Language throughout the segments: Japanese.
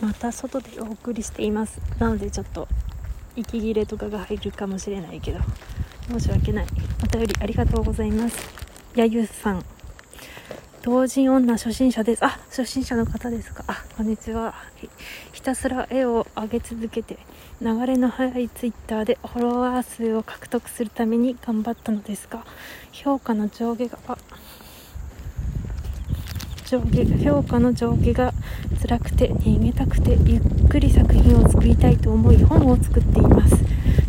また外でお送りしています。なのでちょっと息切れとかが入るかもしれないけど申し訳ない。お便りありがとうございます。やゆさん。同人女初心者です。あ初心者の方ですか。あこんにちは。ひたすら絵を上げ続けて流れの速いツイッターでフォロワー数を獲得するために頑張ったのですが評価の上下が上下評価の上下が辛くて逃げたくてゆっくり作品を作りたいと思い本を作っています。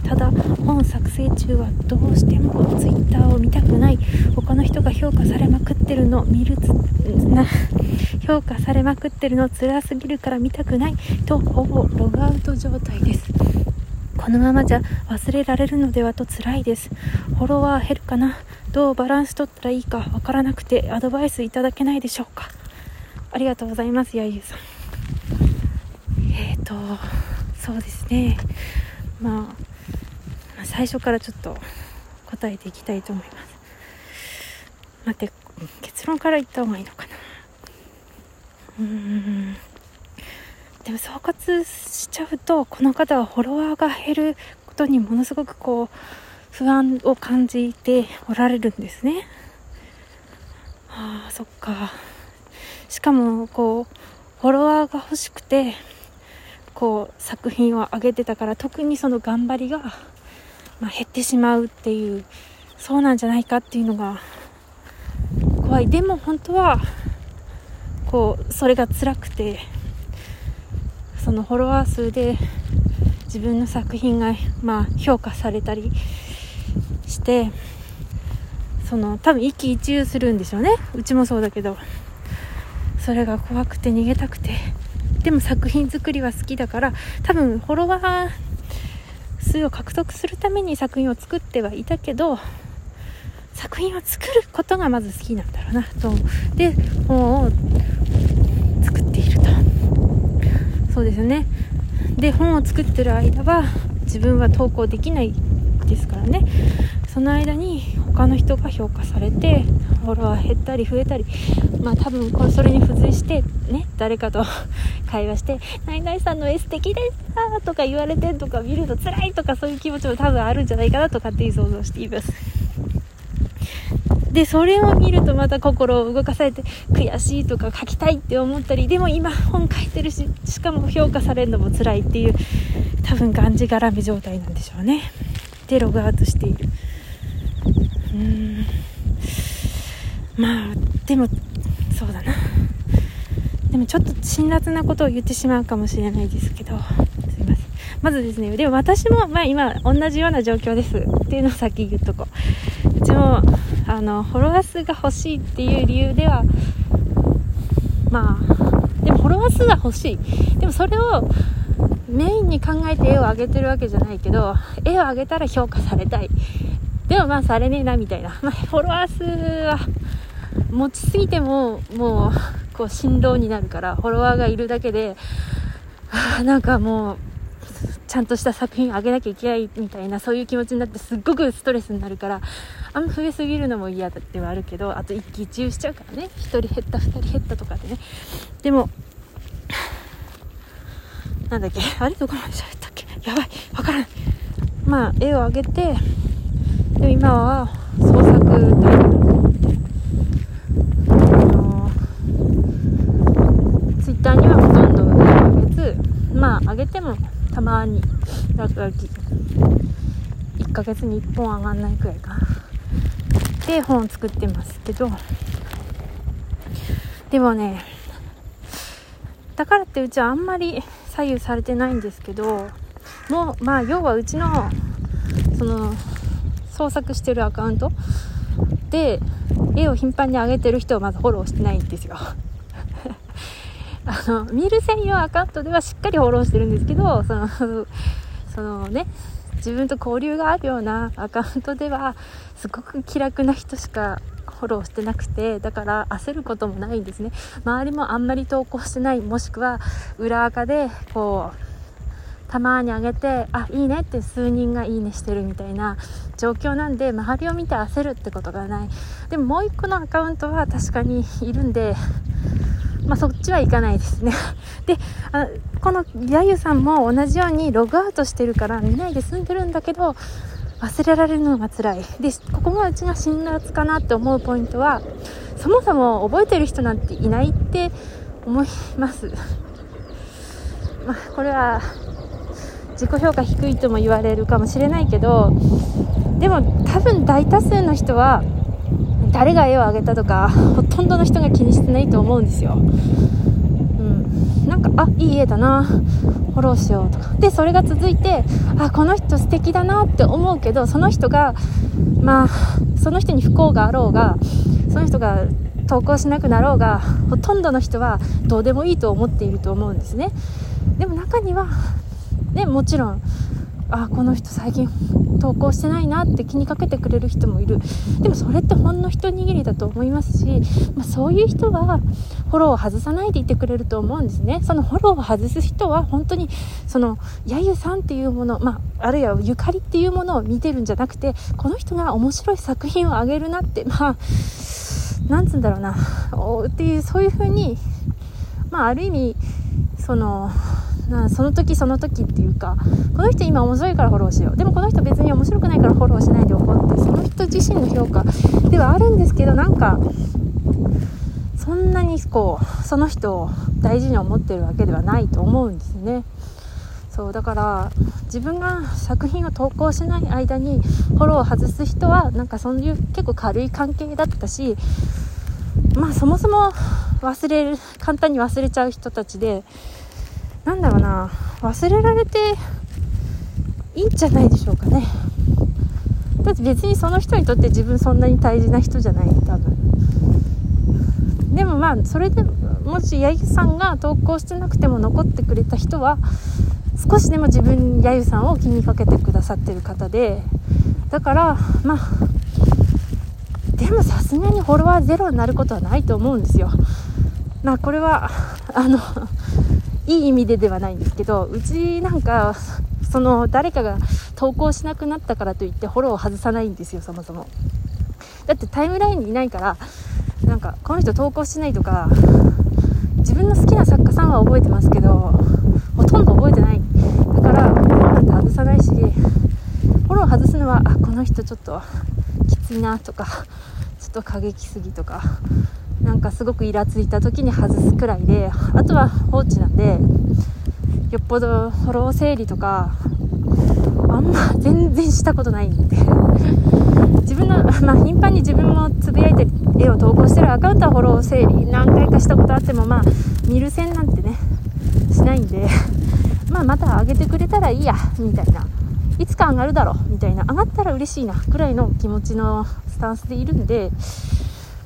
ただ本作成中はどうしても Twitter を見たくない他の人が評価されまくってるの見るつな 評価されまくってるの辛すぎるから見たくないとほぼログアウト状態です。このままじゃ忘れられるのではと辛いです。フォロワー減るかな？どうバランス取ったらいいかわからなくてアドバイスいただけないでしょうか？ありがとうございますやゆうさん。えっ、ー、とそうですね。まあ最初からちょっと答えていきたいと思います。待って結論から言った方がいいのかな？うーん。でも総括しちゃうとこの方はフォロワーが減ることにものすごくこう不安を感じておられるんですね。ああそっか。しかもこうフォロワーが欲しくてこう作品を上げてたから特にその頑張りが、まあ、減ってしまうっていうそうなんじゃないかっていうのが怖い。でも本当はこうそれが辛くてそのフォロワー数で自分の作品が、まあ、評価されたりしてその多分一喜一憂するんでしょうね。うちもそうだけど。それが怖くて逃げたくて。でも作品作りは好きだから多分フォロワー数を獲得するために作品を作ってはいたけど作品を作ることがまず好きなんだろうなとで本をそうですね。で本を作ってる間は自分は投稿できないですからね。その間に他の人が評価されてフォロワー減ったり増えたりまあ多分これそれに付随してね誰かと 会話して「ナイナイさんの絵素敵でした」とか言われてとか見ると辛いとかそういう気持ちも多分あるんじゃないかなと勝手に想像しています。でそれを見るとまた心を動かされて悔しいとか書きたいって思ったりでも今本書いてるししかも評価されるのも辛いっていう多分がんじがらめ状態なんでしょうね。でログアウトしている。うーん。まあでもそうだな。でもちょっと辛辣なことを言ってしまうかもしれないですけど。すいません。まずですねでも私も、まあ、今同じような状況ですっていうのを先言っとこう。うちもあのフォロワー数が欲しいっていう理由ではまあでもフォロワー数が欲しい。でもそれをメインに考えて絵を上げてるわけじゃないけど絵を上げたら評価されたい。でもまあされねえなみたいな、まあ、フォロワー数は持ちすぎてももうこう振動になるからフォロワーがいるだけであなんかもうちゃんとした作品あげなきゃいけないみたいなそういう気持ちになってすっごくストレスになるからあんま増えすぎるのも嫌ではあるけどあと一喜一憂しちゃうからね。1人減った2人減ったとかでね。でもなんだっけあれどこまで喋ったっけ？やばいわからないまあ絵を上げてでも今は創作タイムツイッターにはほとんど上げずまあ上げてもたまに。落書き1ヶ月に1本上がんないくらいかで本を作ってますけど。でもねだからってうちはあんまり左右されてないんですけどもうまあ要はうちのその創作してるアカウントで絵を頻繁に上げてる人をまずフォローしてないんですよ。あの見る専用アカウントではしっかりフォローしてるんですけどそのそのね自分と交流があるようなアカウントではすごく気楽な人しかフォローしてなくてだから焦ることもないんですね。周りもあんまり投稿してないもしくは裏垢でこうたまに上げてあいいねって数人がいいねしてるみたいな状況なんで周りを見て焦るってことがない。でももう1個のアカウントは確かにいるんでまあ、そっちはいかないですね。であこのやゆさんも同じようにログアウトしてるから見ないで済んでるんだけど忘れられるのが辛い。でここがうちが辛辣かなって思うポイントはそもそも覚えてる人なんていないって思います。まあ、これは自己評価低いとも言われるかもしれないけどでも多分大多数の人は誰が絵をあげたとか ほとんどの人が気にしてないと思うんですよ。うん、なんかあいい絵だな。フォローしようとか。でそれが続いてあこの人素敵だなって思うけどその人がまあその人に不幸があろうがその人が投稿しなくなろうがほとんどの人はどうでもいいと思っていると思うんですね。でも中にはねもちろんあこの人最近投稿してないなって気にかけてくれる人もいる。でもそれってほんの一握りだと思いますし、まあ、そういう人はフォローを外さないでいてくれると思うんですね。そのフォローを外す人は本当にそのやゆさんっていうもの、まあ、あるいはゆかりっていうものを見てるんじゃなくてこの人が面白い作品をあげるなってまあなんつうんだろうな。っていうそういう風にまあある意味そのなその時その時っていうかこの人今面白いからフォローしよう。でもこの人別に面白くないからフォローしないでおこうってその人自身の評価ではあるんですけどなんかそんなにこうその人を大事に思ってるわけではないと思うんですね。そうだから自分が作品を投稿しない間にフォローを外す人はなんかそういう結構軽い関係だったしまあそもそも忘れる簡単に忘れちゃう人たちでなんだろうな。忘れられていいんじゃないでしょうかね。だって別にその人にとって自分そんなに大事な人じゃない。多分。でもまあそれでもし八木さんが投稿してなくても残ってくれた人は少しでも自分やゆさんを気にかけてくださってる方でだからまあでもさすがにフォロワーゼロになることはないと思うんですよ。まあこれはあのいい意味でではないんですけどうちなんかその誰かが投稿しなくなったからといってフォローを外さないんですよそもそも。だってタイムラインにいないからなんかこの人投稿しないとか自分の好きな作家さんは覚えてますけどほとんど覚えてない。だからフォローなんて外さないしフォロー外すのはあこの人ちょっときついなとかちょっと過激すぎとかなんかすごくイラついた時に外すくらいであとは放置なんでよっぽどフォロー整理とかあんま全然したことないんで。自分の、まあ、頻繁に自分もつぶやいて絵を投稿してるアカウントはフォロー整理何回かしたことあってもまあ見る線なんてねしないんで。まあまた上げてくれたらいいやみたいな。いつか上がるだろうみたいな。上がったら嬉しいなくらいの気持ちのスタンスでいるんで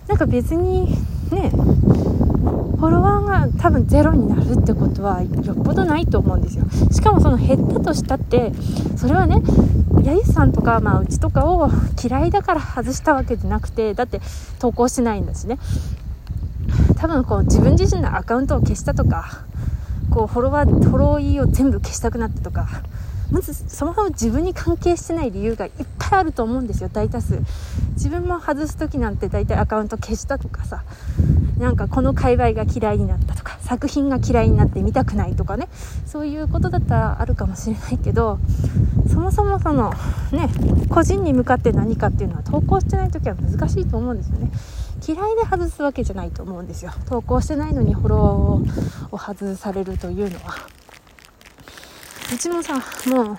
なんか別にねフォロワーが多分ゼロになるってことはよっぽどないと思うんですよ。しかもその減ったとしたってそれはねやゆさんとか、まあ、うちとかを嫌いだから外したわけじゃなくてだって投稿しないんだしね。多分こう自分自身のアカウントを消したとかこうフォロワーフォローイーを全部消したくなったとかまずそもそも自分に関係してない理由がいっぱいあると思うんですよ大多数。自分も外す時なんて大体アカウント消したとかさなんかこの界隈が嫌いになったとか作品が嫌いになって見たくないとかねそういうことだったらあるかもしれないけどそもそもそのね個人に向かって何かっていうのは投稿してない時は難しいと思うんですよね。嫌いで外すわけじゃないと思うんですよ。投稿してないのにフォローを外されるというのは。うちもさもう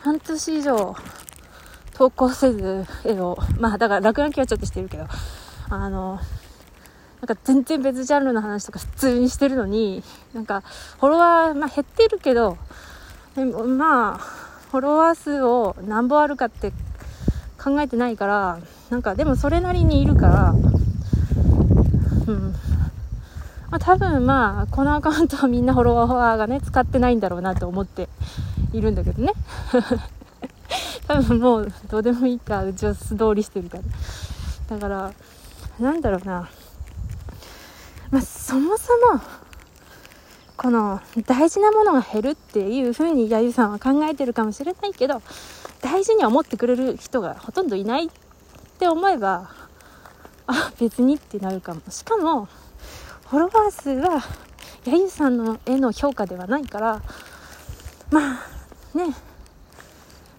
半年以上投稿せず絵をまあだから落書きはちょっとしてるけどあのなんか全然別ジャンルの話とか普通にしてるのになんかフォロワー、まあ、減ってるけどでもまあフォロワー数を何本あるかって考えてないからなんかでもそれなりにいるからうん。まあ、多分まあこのアカウントはみんなフォロワーがね使ってないんだろうなと思っているんだけどね。多分もうどうでもいいかうちは素通りしてるから。だからなんだろうな。まあそもそもこの大事なものが減るっていう風にやゆさんは考えてるかもしれないけど大事に思ってくれる人がほとんどいないって思えばあ別にってなるかも。しかもフォロワー数はやゆさんの絵の評価ではないからまあね。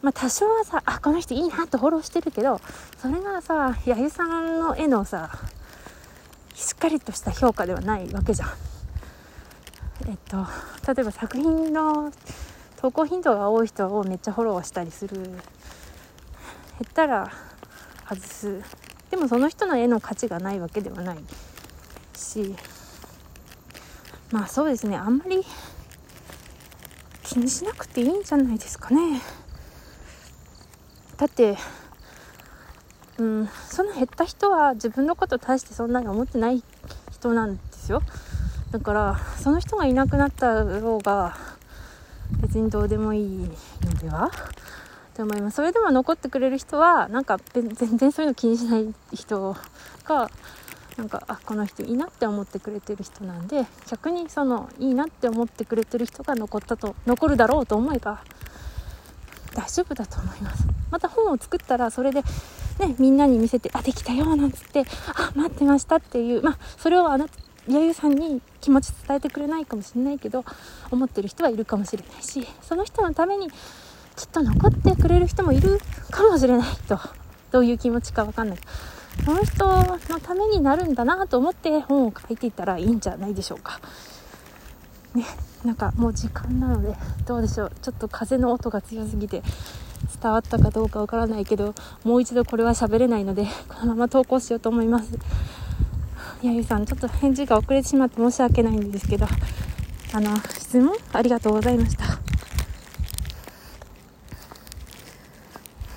まあ多少はさあこの人いいなってフォローしてるけどそれがさやゆさんの絵のさしっかりとした評価ではないわけじゃん。えっと例えば作品の投稿頻度が多い人をめっちゃフォローしたりする。減ったら外す。でもその人の絵の価値がないわけではないし。まあそうですね。あんまり気にしなくていいんじゃないですかね。だってうんその減った人は自分のこと大してそんなに思ってない人なんですよ。だからその人がいなくなったろうが別にどうでもいいのでは？と思います。それでも残ってくれる人はなんか全然そういうの気にしない人がなんかあこの人いいなって思ってくれてる人なんで逆にそのいいなって思ってくれてる人が残ったと残るだろうと思えば大丈夫だと思います。また本を作ったらそれでねみんなに見せてあできたよなんつってあ待ってましたっていうまあそれをあなたやゆさんに気持ち伝えてくれないかもしれないけど思ってる人はいるかもしれないしその人のためにきっと残ってくれる人もいるかもしれないとどういう気持ちか分かんない。その人のためになるんだなと思って本を書いていったらいいんじゃないでしょうか。ね、なんかもう時間なのでどうでしょう。ちょっと風の音が強すぎて伝わったかどうかわからないけどもう一度これは喋れないのでこのまま投稿しようと思います。やゆさんちょっと返事が遅れてしまって申し訳ないんですけどあの質問？ありがとうございました。